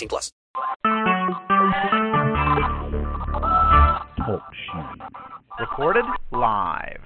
18 plus. Recorded live.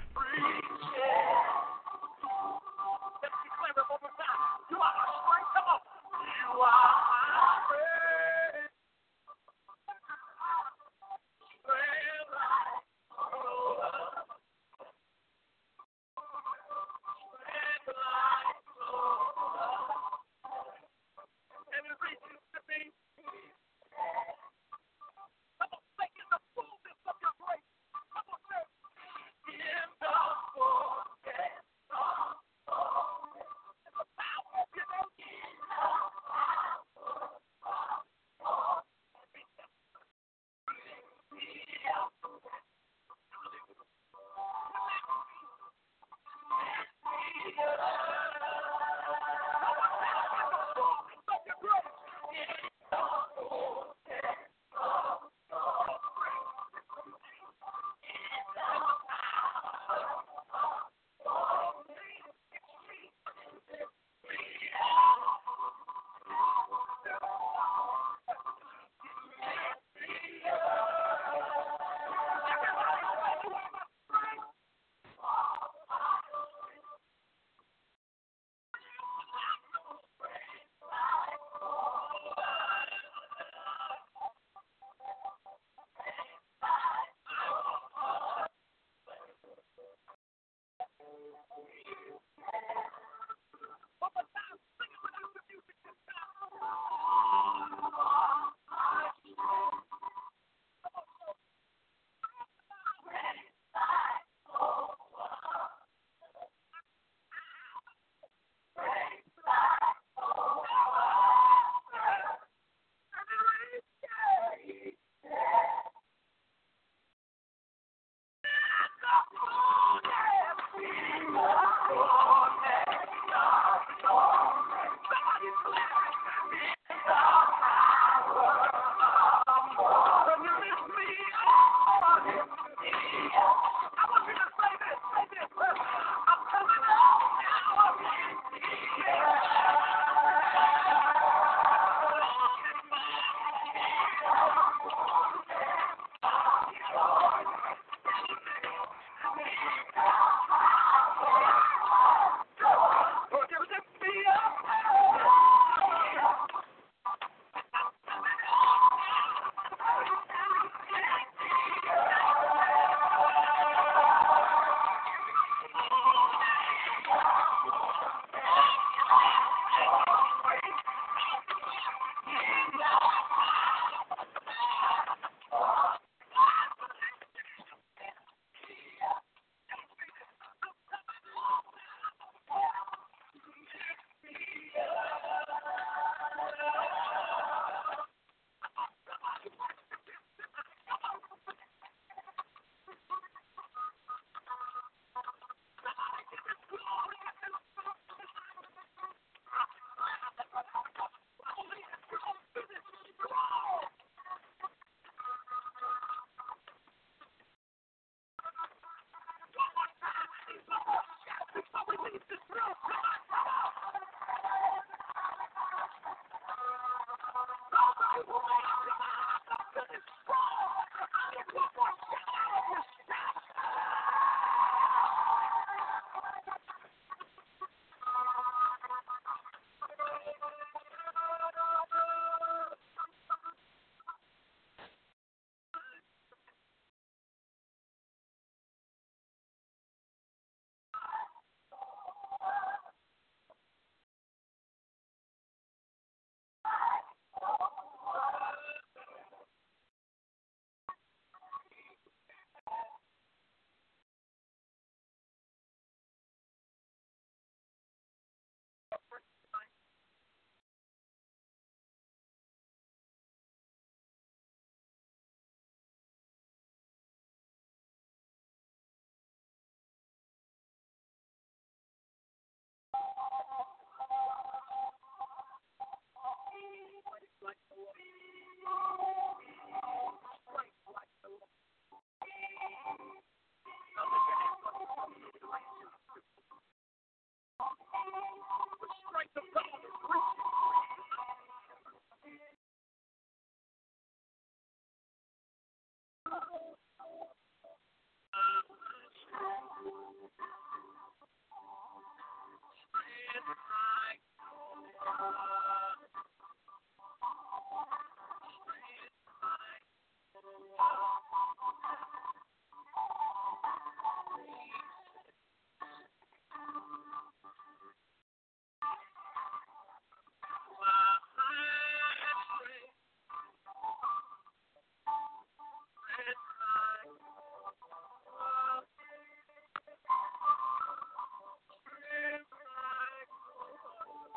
Bye.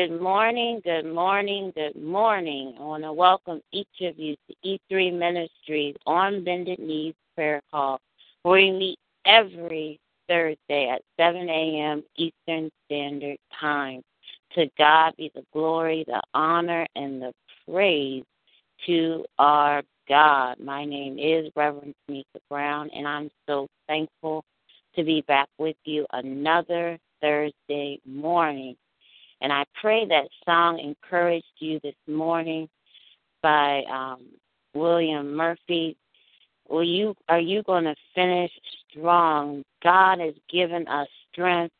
Good morning, good morning, good morning. I want to welcome each of you to E3 Ministries on Bended Knees Prayer Call, where we meet every Thursday at 7 a.m. Eastern Standard Time. To God be the glory, the honor, and the praise to our God. My name is Reverend Tamika Brown, and I'm so thankful to be back with you another Thursday morning. And I pray that song encouraged you this morning by um, William Murphy. Will you are you going to finish strong. God has given us strength.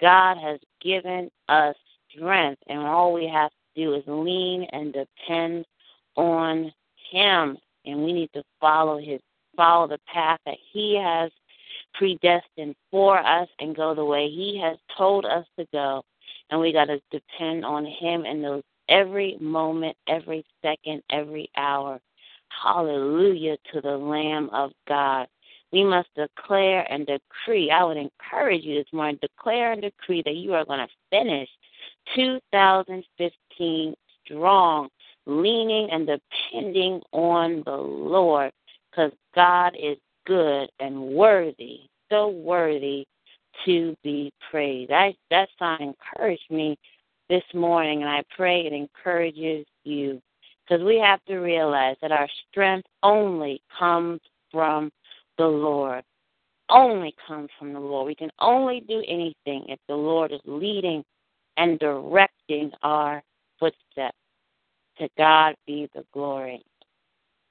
God has given us strength. And all we have to do is lean and depend on Him. And we need to follow His follow the path that He has predestined for us and go the way He has told us to go. And we got to depend on Him in those every moment, every second, every hour. Hallelujah to the Lamb of God. We must declare and decree. I would encourage you this morning, declare and decree that you are going to finish 2015 strong, leaning and depending on the Lord because God is good and worthy, so worthy to be praised. I, that song encouraged me this morning, and I pray it encourages you because we have to realize that our strength only comes from the Lord. Only comes from the Lord. We can only do anything if the Lord is leading and directing our footsteps. To God be the glory.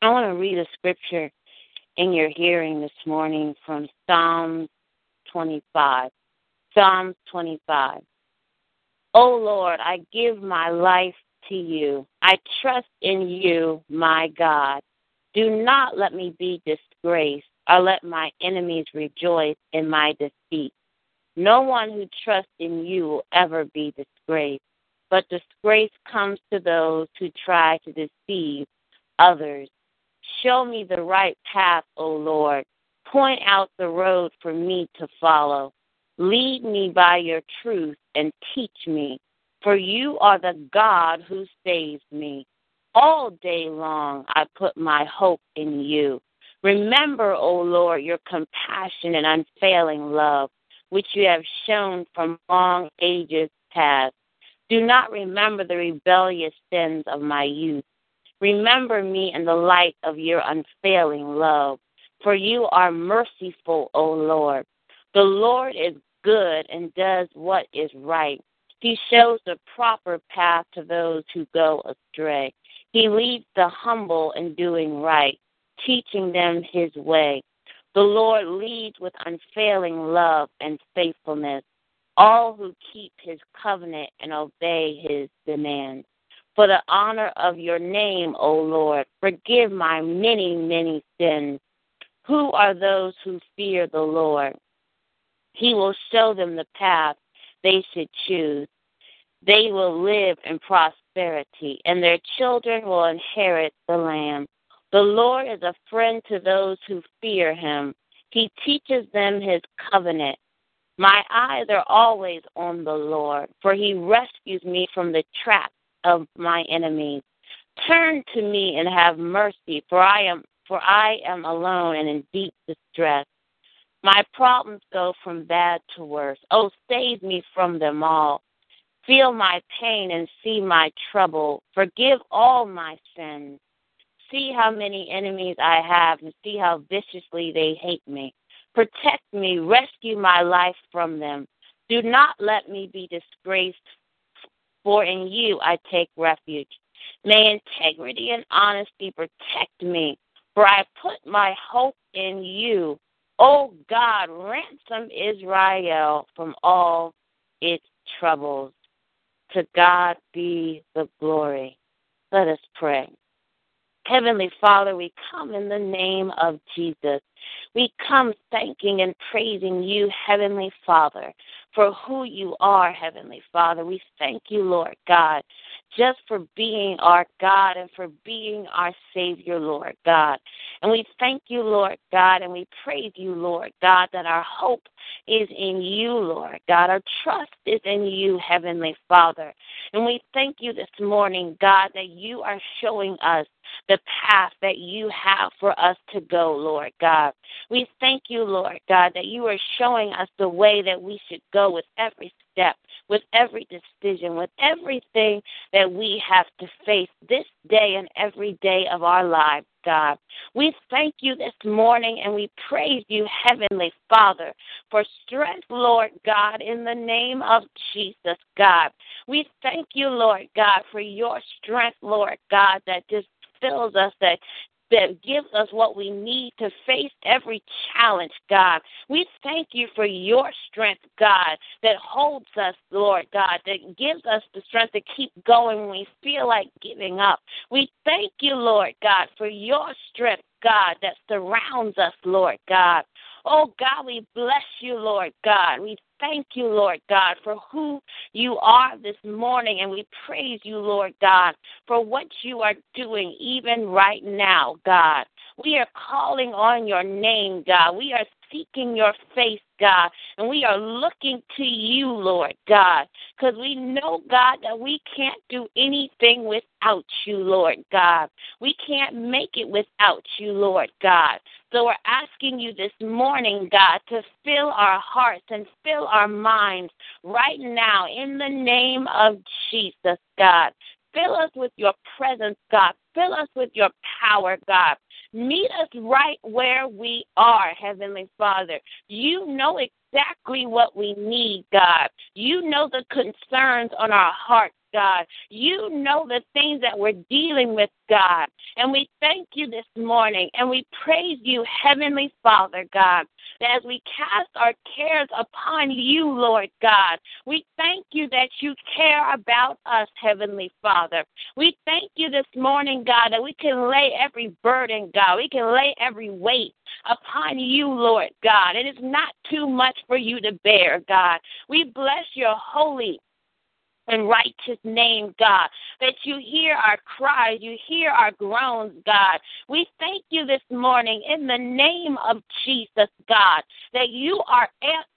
I want to read a scripture in your hearing this morning from Psalms 25. Psalms 25. O Lord, I give my life to you. I trust in you, my God. Do not let me be disgraced, or let my enemies rejoice in my defeat. No one who trusts in you will ever be disgraced, but disgrace comes to those who try to deceive others. Show me the right path, O Lord. Point out the road for me to follow. Lead me by your truth and teach me, for you are the God who saves me. All day long I put my hope in you. Remember, O Lord, your compassion and unfailing love, which you have shown from long ages past. Do not remember the rebellious sins of my youth. Remember me in the light of your unfailing love, for you are merciful, O Lord. The Lord is good and does what is right. He shows the proper path to those who go astray. He leads the humble in doing right, teaching them his way. The Lord leads with unfailing love and faithfulness all who keep his covenant and obey his demands. For the honor of your name, O Lord, forgive my many, many sins. Who are those who fear the Lord? He will show them the path they should choose. They will live in prosperity, and their children will inherit the land. The Lord is a friend to those who fear him. He teaches them his covenant. My eyes are always on the Lord, for he rescues me from the trap of my enemies. Turn to me and have mercy, for I am for I am alone and in deep distress. My problems go from bad to worse. Oh, save me from them all. Feel my pain and see my trouble. Forgive all my sins. See how many enemies I have and see how viciously they hate me. Protect me, rescue my life from them. Do not let me be disgraced, for in you I take refuge. May integrity and honesty protect me, for I put my hope in you. O oh God, ransom Israel from all its troubles. To God be the glory. Let us pray. Heavenly Father, we come in the name of Jesus. We come thanking and praising you, Heavenly Father, for who you are, Heavenly Father. We thank you, Lord God, just for being our God and for being our Savior, Lord God. And we thank you, Lord God, and we praise you, Lord God, that our hope is in you, Lord God. Our trust is in you, Heavenly Father. And we thank you this morning, God, that you are showing us the path that you have for us to go, Lord God. We thank you, Lord God, that you are showing us the way that we should go with every step, with every decision, with everything that we have to face this day and every day of our lives. God. We thank you this morning and we praise you, Heavenly Father, for strength, Lord God, in the name of Jesus, God. We thank you, Lord God, for your strength, Lord God, that just fills us, that that gives us what we need to face every challenge, God. We thank you for your strength, God, that holds us, Lord God, that gives us the strength to keep going when we feel like giving up. We thank you, Lord God, for your strength, God, that surrounds us, Lord God. Oh God, we bless you, Lord God. We thank you, Lord God, for who you are this morning, and we praise you, Lord God, for what you are doing even right now, God. We are calling on your name, God. We are seeking your face, God, and we are looking to you, Lord God, because we know, God, that we can't do anything without you, Lord God. We can't make it without you, Lord God. So we're asking you this morning, God, to fill our hearts and fill our minds right now in the name of Jesus, God. Fill us with your presence, God. Fill us with your power, God. Meet us right where we are, Heavenly Father. You know exactly what we need, God. You know the concerns on our hearts, God. You know the things that we're dealing with, God. And we thank you this morning and we praise you, Heavenly Father, God, that as we cast our cares upon you, Lord God, we thank you that you care about us, Heavenly Father. We thank you this morning, God, that we can lay every burden, God. We can lay every weight upon you, Lord God. It is not too much for you to bear, God. We bless your holy and righteous name, God, that you hear our cries, you hear our groans, God. We thank you this morning in the name of Jesus, God, that you are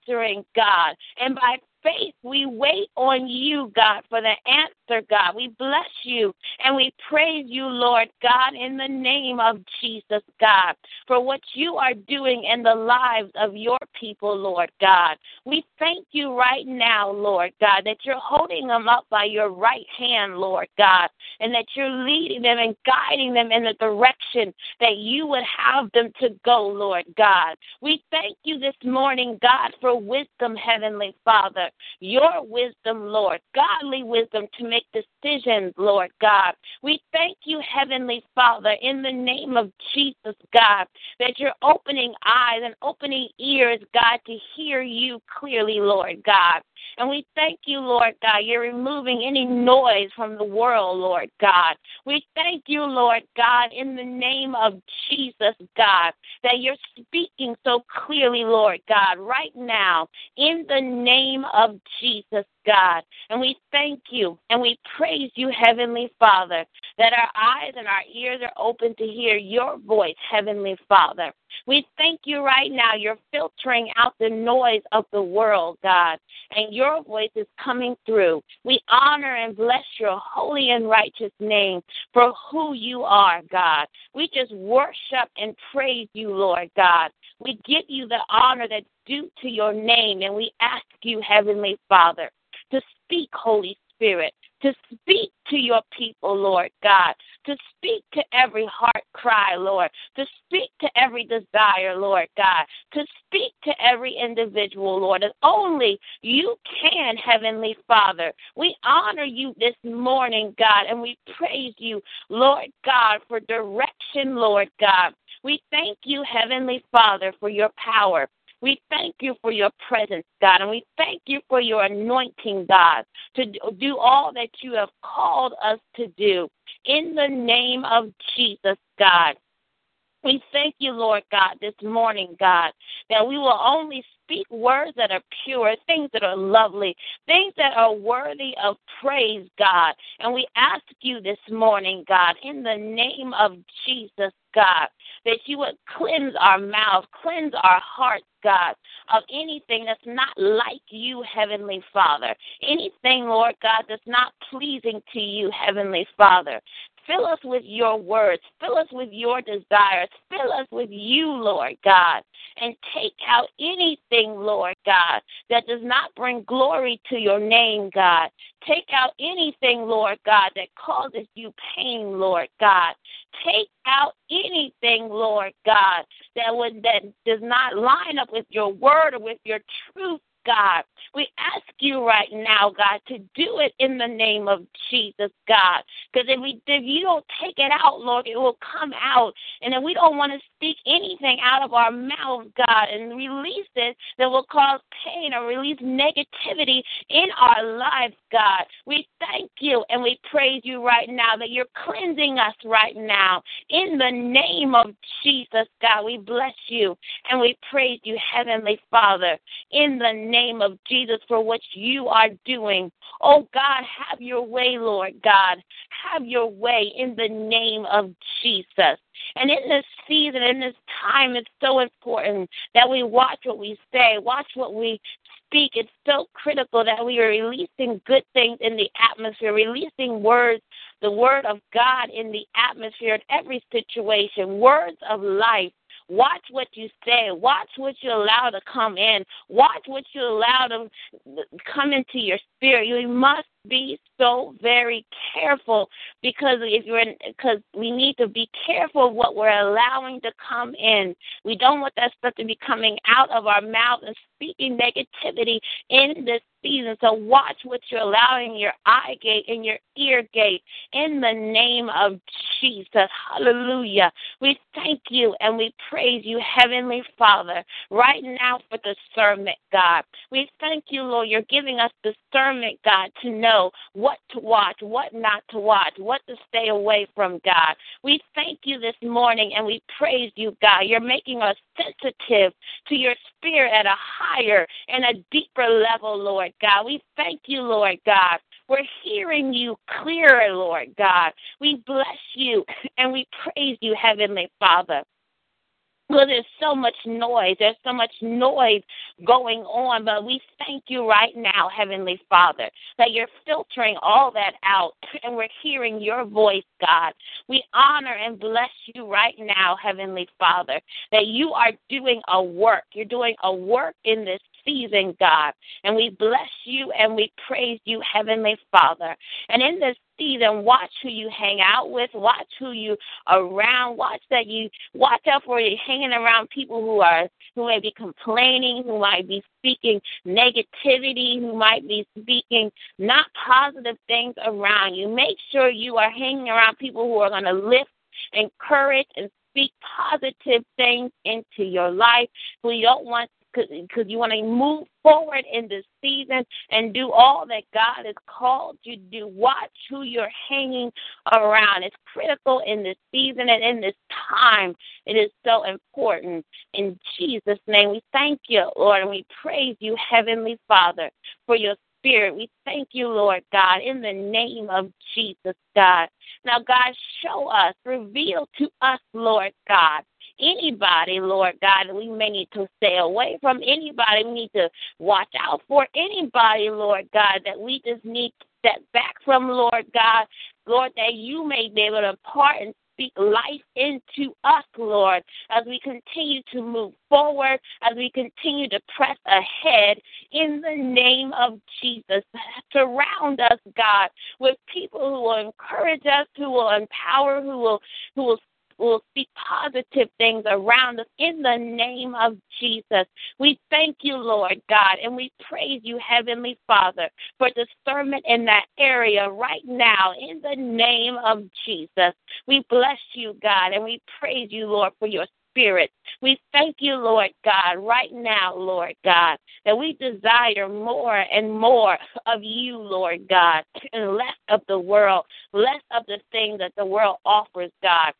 answering, God, and by faith we wait on you, God, for the answer, God. We bless you and we praise you, Lord God, in the name of Jesus, God, for what you are doing in the lives of your people, Lord God. We thank you right now, Lord God, that you're holding them up by your right hand, Lord God, and that you're leading them and guiding them in the direction that you would have them to go, Lord God. We thank you this morning, God, for wisdom, Heavenly Father your wisdom, Lord, godly wisdom to make decisions, Lord God. We thank you, Heavenly Father, in the name of Jesus, God, that you're opening eyes and opening ears, God, to hear you clearly, Lord God. And we thank you, Lord God, you're removing any noise from the world, Lord God. We thank you, Lord God, in the name of Jesus, God, that you're speaking so clearly, Lord God, right now, in the name of Jesus, God. And we thank you and we praise you, Heavenly Father, that our eyes and our ears are open to hear your voice, Heavenly Father. We thank you right now. You're filtering out the noise of the world, God, and your voice is coming through. We honor and bless your holy and righteous name for who you are, God. We just worship and praise you, Lord God. We give you the honor that's due to your name, and we ask you, Heavenly Father, to speak, Holy Spirit, to speak to your people, Lord God, to speak to every heart cry, Lord, to speak to every desire, Lord God, to speak to every individual, Lord, as only you can, Heavenly Father. We honor you this morning, God, and we praise you, Lord God, for direction, Lord God. We thank you, Heavenly Father, for your power. We thank you for your presence, God, and we thank you for your anointing, God, to do all that you have called us to do. In the name of Jesus, God. We thank you, Lord God, this morning, God, that we will only speak words that are pure, things that are lovely, things that are worthy of praise, God. And we ask you this morning, God, in the name of Jesus, God, that you would cleanse our mouth, cleanse our hearts, God, of anything that's not like you, Heavenly Father. Anything, Lord God, that's not pleasing to you, Heavenly Father. Fill us with your words. Fill us with your desires. Fill us with you, Lord God. And take out anything, Lord God, that does not bring glory to your name, God. Take out anything, Lord God, that causes you pain, Lord God. Take out anything, Lord God, that would that does not line up with your word or with your truth God. We ask you right now, God, to do it in the name of Jesus, God. Because if we if you don't take it out, Lord, it will come out. And then we don't want to speak anything out of our mouth, God, and release it that will cause pain or release negativity in our lives, God. We thank you and we praise you right now that you're cleansing us right now. In the name of Jesus, God, we bless you and we praise you, Heavenly Father, in the name of Jesus for what you are doing. Oh, God, have your way, Lord God. Have your way in the name of Jesus. And in this season, in this time, it's so important that we watch what we say, watch what we speak. It's so critical that we are releasing good things in the atmosphere, releasing words, the word of God in the atmosphere in every situation, words of life. Watch what you say. Watch what you allow to come in. Watch what you allow to come into your spirit. You must be so very careful because if you're because we need to be careful what we're allowing to come in. We don't want that stuff to be coming out of our mouth and speaking negativity in this season. So watch what you're allowing your eye gate and your ear gate in the name of Jesus. Hallelujah. We thank you and we praise you, Heavenly Father, right now for discernment, God. We thank you, Lord. You're giving us discernment, God, to know what to watch, what not to watch, what to stay away from, God. We thank you this morning and we praise you, God. You're making us sensitive to your spirit at a higher and a deeper level, Lord God. We thank you, Lord God. We're hearing you clearer, Lord God. We bless you and we praise you, Heavenly Father. Well, there's so much noise. There's so much noise going on, but we thank you right now, Heavenly Father, that you're filtering all that out and we're hearing your voice, God. We honor and bless you right now, Heavenly Father, that you are doing a work. You're doing a work in this season, God. And we bless you and we praise you, Heavenly Father. And in this season, watch who you hang out with, watch who you around, watch that you watch out for you hanging around people who are who may be complaining, who might be speaking negativity, who might be speaking not positive things around you. Make sure you are hanging around people who are going to lift, encourage, and speak positive things into your life. We don't want because you want to move forward in this season and do all that God has called you to do. Watch who you're hanging around. It's critical in this season and in this time. It is so important. In Jesus' name, we thank you, Lord, and we praise you, Heavenly Father, for your Spirit. We thank you, Lord God, in the name of Jesus, God. Now, God, show us, reveal to us, Lord God, anybody, Lord God, we may need to stay away from, anybody we need to watch out for, anybody, Lord God, that we just need to step back from, Lord God, Lord, that you may be able to impart and speak life into us, Lord, as we continue to move forward, as we continue to press ahead in the name of Jesus. Surround us, God, with people who will encourage us, who will empower, who will who will will speak positive things around us in the name of Jesus. We thank you, Lord God, and we praise you, Heavenly Father, for discernment in that area right now in the name of Jesus. We bless you, God, and we praise you, Lord, for your Spirit. We thank you, Lord God, right now, Lord God, that we desire more and more of you, Lord God, and less of the world, less of the things that the world offers, God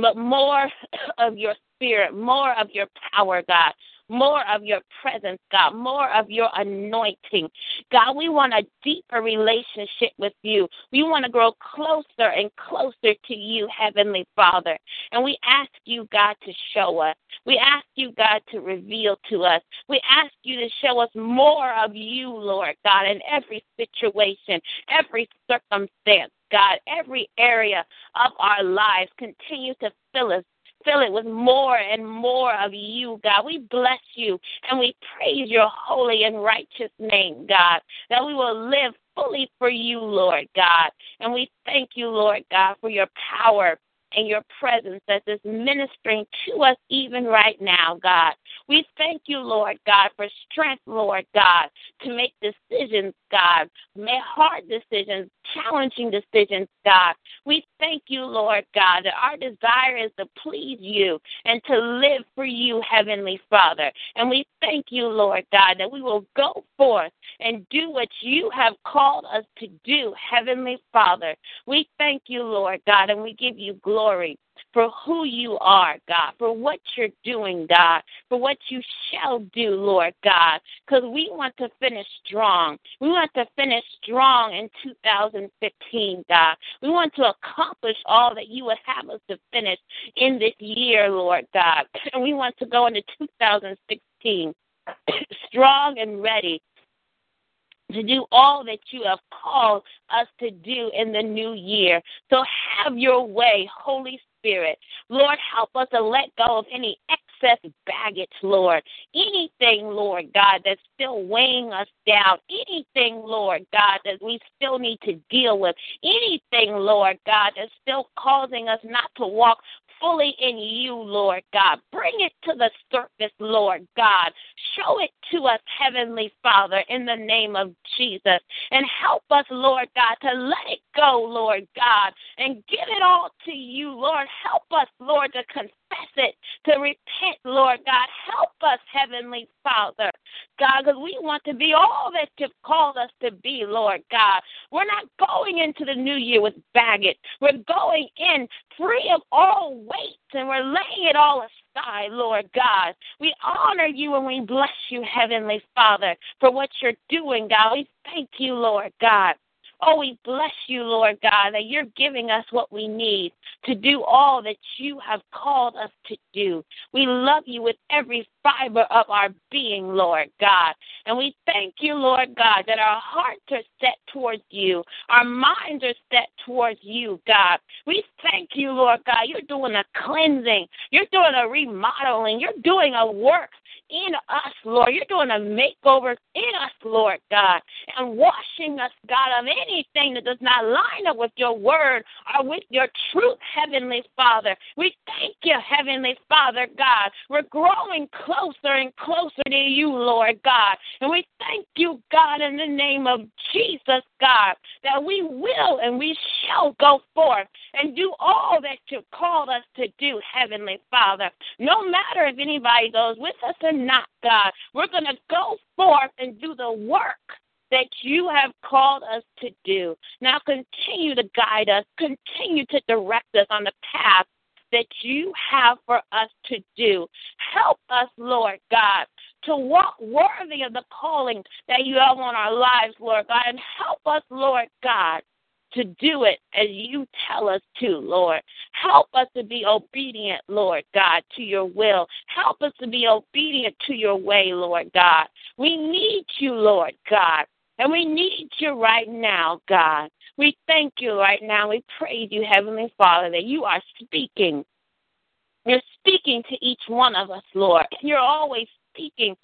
but more of your spirit, more of your power, God, more of your presence, God, more of your anointing. God, we want a deeper relationship with you. We want to grow closer and closer to you, Heavenly Father. And we ask you, God, to show us. We ask you, God, to reveal to us. We ask you to show us more of you, Lord God, in every situation, every circumstance. God, every area of our lives. Continue to fill us. Fill it with more and more of you, God. We bless you and we praise your holy and righteous name, God, that we will live fully for you, Lord God. And we thank you, Lord God, for your power and your presence that is ministering to us even right now, God. We thank you, Lord God, for strength, Lord God, to make decisions, God, make hard decisions, challenging decisions, God. We thank you, Lord God, that our desire is to please you and to live for you, Heavenly Father. And we thank you, Lord God, that we will go forth and do what you have called us to do, Heavenly Father. We thank you, Lord God, and we give you glory for who you are, God, for what you're doing, God, for what you shall do, Lord God, because we want to finish strong. We want to finish strong in 2015, God. We want to accomplish all that you would have us to finish in this year, Lord God. And we want to go into 2016 strong and ready to do all that you have called us to do in the new year. So have your way, Holy Spirit. Lord, help us to let go of any excess baggage, Lord. Anything, Lord God, that's still weighing us down. Anything, Lord God, that we still need to deal with. Anything, Lord God, that's still causing us not to walk fully in you, Lord God. Bring it to the surface, Lord God. Show it to us, Heavenly Father, in the name of Jesus. And help us, Lord God, to let it go, Lord God, and give it all to you, Lord. Help us, Lord, to confess it, to repent, Lord God. Help us, Heavenly Father, God, because we want to be all that you've called us to be, Lord God. We're not going into the new year with baggage. We're going in free of all weights and we're laying it all aside, Lord God. We honor you and we bless you, Heavenly Father, for what you're doing, God. We thank you, Lord God. Oh, we bless you, Lord God, that you're giving us what we need to do all that you have called us to do. We love you with every fiber of our being, Lord God. And we thank you, Lord God, that our hearts are set towards you, our minds are set towards you, God. We thank you, Lord God. You're doing a cleansing, you're doing a remodeling, you're doing a work in us, Lord. You're doing a makeover in us, Lord God, and washing us, God, of anything that does not line up with your word or with your truth, Heavenly Father. We thank you, Heavenly Father, God. We're growing closer and closer to you, Lord God. And we thank you, God, in the name of Jesus, God, that we will and we shall go forth and do all that you've called us to do, Heavenly Father. No matter if anybody goes with us or not, God. We're going to go forth and do the work that you have called us to do. Now continue to guide us, continue to direct us on the path that you have for us to do. Help us, Lord God, to walk worthy of the calling that you have on our lives, Lord God, and help us, Lord God, to do it as you tell us to, Lord. Help us to be obedient, Lord God, to your will. Help us to be obedient to your way, Lord God. We need you, Lord God. And we need you right now, God. We thank you right now. We praise you, Heavenly Father, that you are speaking. You're speaking to each one of us, Lord. You're always speaking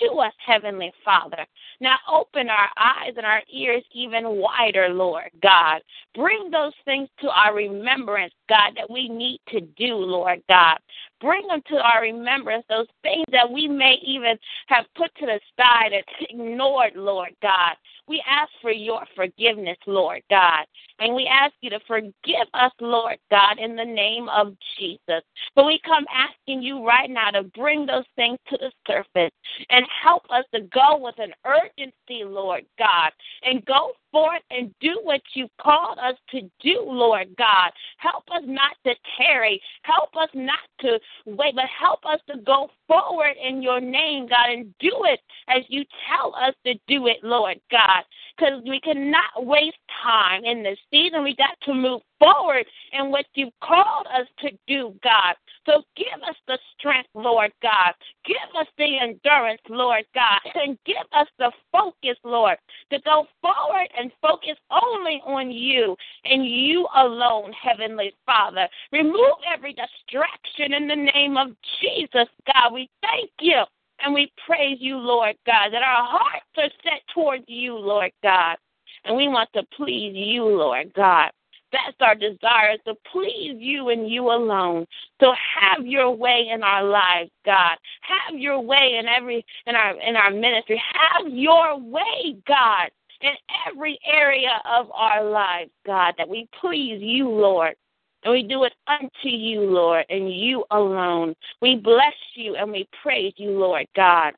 to us, Heavenly Father. Now open our eyes and our ears even wider, Lord God. Bring those things to our remembrance, God, that we need to do, Lord God. Bring them to our remembrance, those things that we may even have put to the side and ignored, Lord God. We ask for your forgiveness, Lord God. And we ask you to forgive us, Lord God, in the name of Jesus. But we come asking you right now to bring those things to the surface and help us to go with an urgency, Lord God, and go forth and do what you called us to do, Lord God. Help us not to tarry. Help us not to wait, but help us to go forward in your name, God, and do it as you tell us to do it, Lord God. Because we cannot waste time in this season. We got to move forward in what you've called us to do, God. So give us the strength, Lord God. Give us the endurance, Lord God. And give us the focus, Lord, to go forward and focus only on you and you alone, Heavenly Father. Remove every distraction in the name of Jesus, God. We thank you and we praise you, Lord God, that our hearts are set towards you, Lord God. And we want to please you, Lord God. That's our desire to please you and you alone. So have your way in our lives, God. Have your way in every in our in our ministry. Have your way, God, in every area of our lives, God, that we please you, Lord. And we do it unto you, Lord, and you alone. We bless you and we praise you, Lord God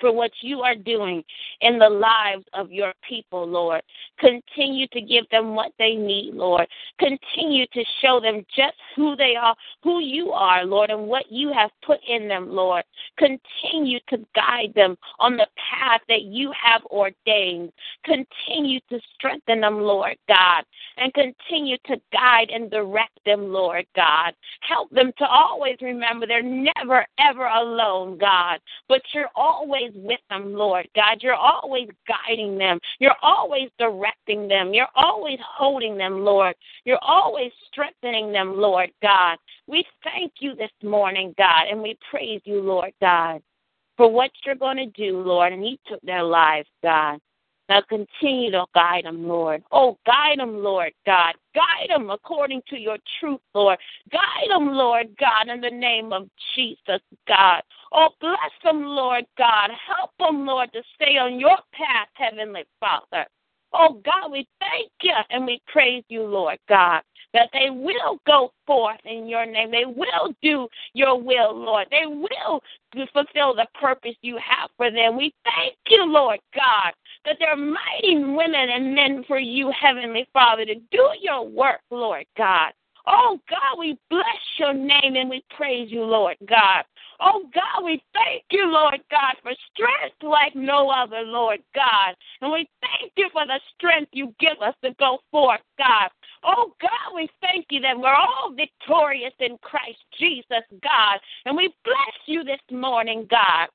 for what you are doing in the lives of your people, Lord. Continue to give them what they need, Lord. Continue to show them just who they are, who you are, Lord, and what you have put in them, Lord. Continue to guide them on the path that you have ordained. Continue to strengthen them, Lord God, and continue to guide and direct them, Lord God. Help them to always remember they're never, ever alone, God, but you're always with them, Lord God. You're always guiding them. You're always directing them. You're always holding them, Lord. You're always strengthening them, Lord God. We thank you this morning, God, and we praise you, Lord God, for what you're going to do, Lord. And you took their lives, God. Now continue to guide them, Lord. Oh, guide them, Lord God. Guide them according to your truth, Lord. Guide them, Lord God, in the name of Jesus, God. Oh, bless them, Lord God. Help them, Lord, to stay on your path, Heavenly Father. Oh, God, we thank you and we praise you, Lord God, that they will go forth in your name. They will do your will, Lord. They will fulfill the purpose you have for them. We thank you, Lord God, that they're mighty women and men for you, Heavenly Father, to do your work, Lord God. Oh God, we bless your name and we praise you, Lord God. Oh God, we thank you, Lord God, for strength like no other, Lord God. And we thank you for the strength you give us to go forth, God. Oh God, we thank you that we're all victorious in Christ Jesus, God. And we bless you this morning, God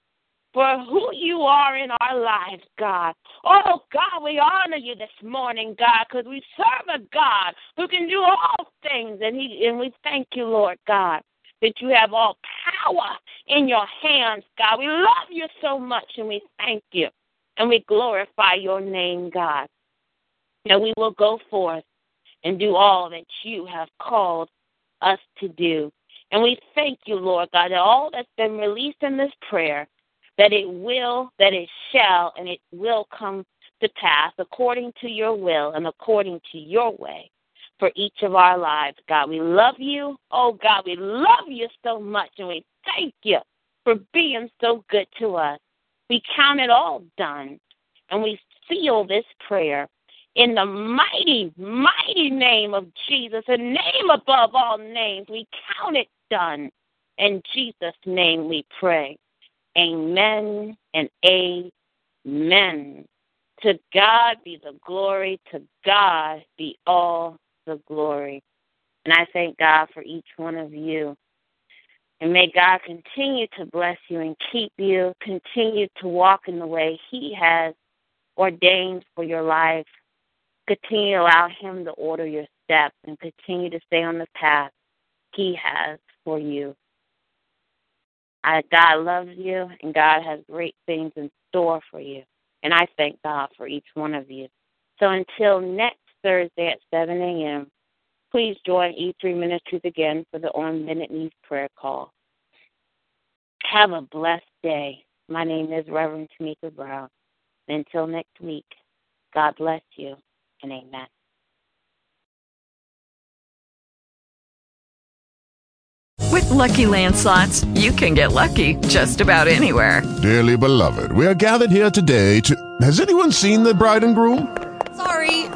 for who you are in our lives, God. Oh, God, we honor you this morning, God, because we serve a God who can do all things. And, he, and we thank you, Lord God, that you have all power in your hands, God. We love you so much, and we thank you. And we glorify your name, God. That we will go forth and do all that you have called us to do. And we thank you, Lord God, that all that's been released in this prayer that it will, that it shall, and it will come to pass according to your will and according to your way for each of our lives, God. We love you. Oh, God, we love you so much, and we thank you for being so good to us. We count it all done, and we seal this prayer in the mighty, mighty name of Jesus, a name above all names. We count it done. In Jesus' name we pray. Amen and amen. To God be the glory. To God be all the glory. And I thank God for each one of you. And may God continue to bless you and keep you, continue to walk in the way He has ordained for your life. Continue to allow Him to order your steps and continue to stay on the path He has for you. I, God loves you, and God has great things in store for you. And I thank God for each one of you. So until next Thursday at 7 a.m., please join E3 Ministries again for the On Bended Knees prayer call. Have a blessed day. My name is Reverend Tamika Brown. Until next week, God bless you and amen. With LuckyLand Slots, you can get lucky just about anywhere. Dearly beloved, we are gathered here today to. Has anyone seen the bride and groom? Sorry,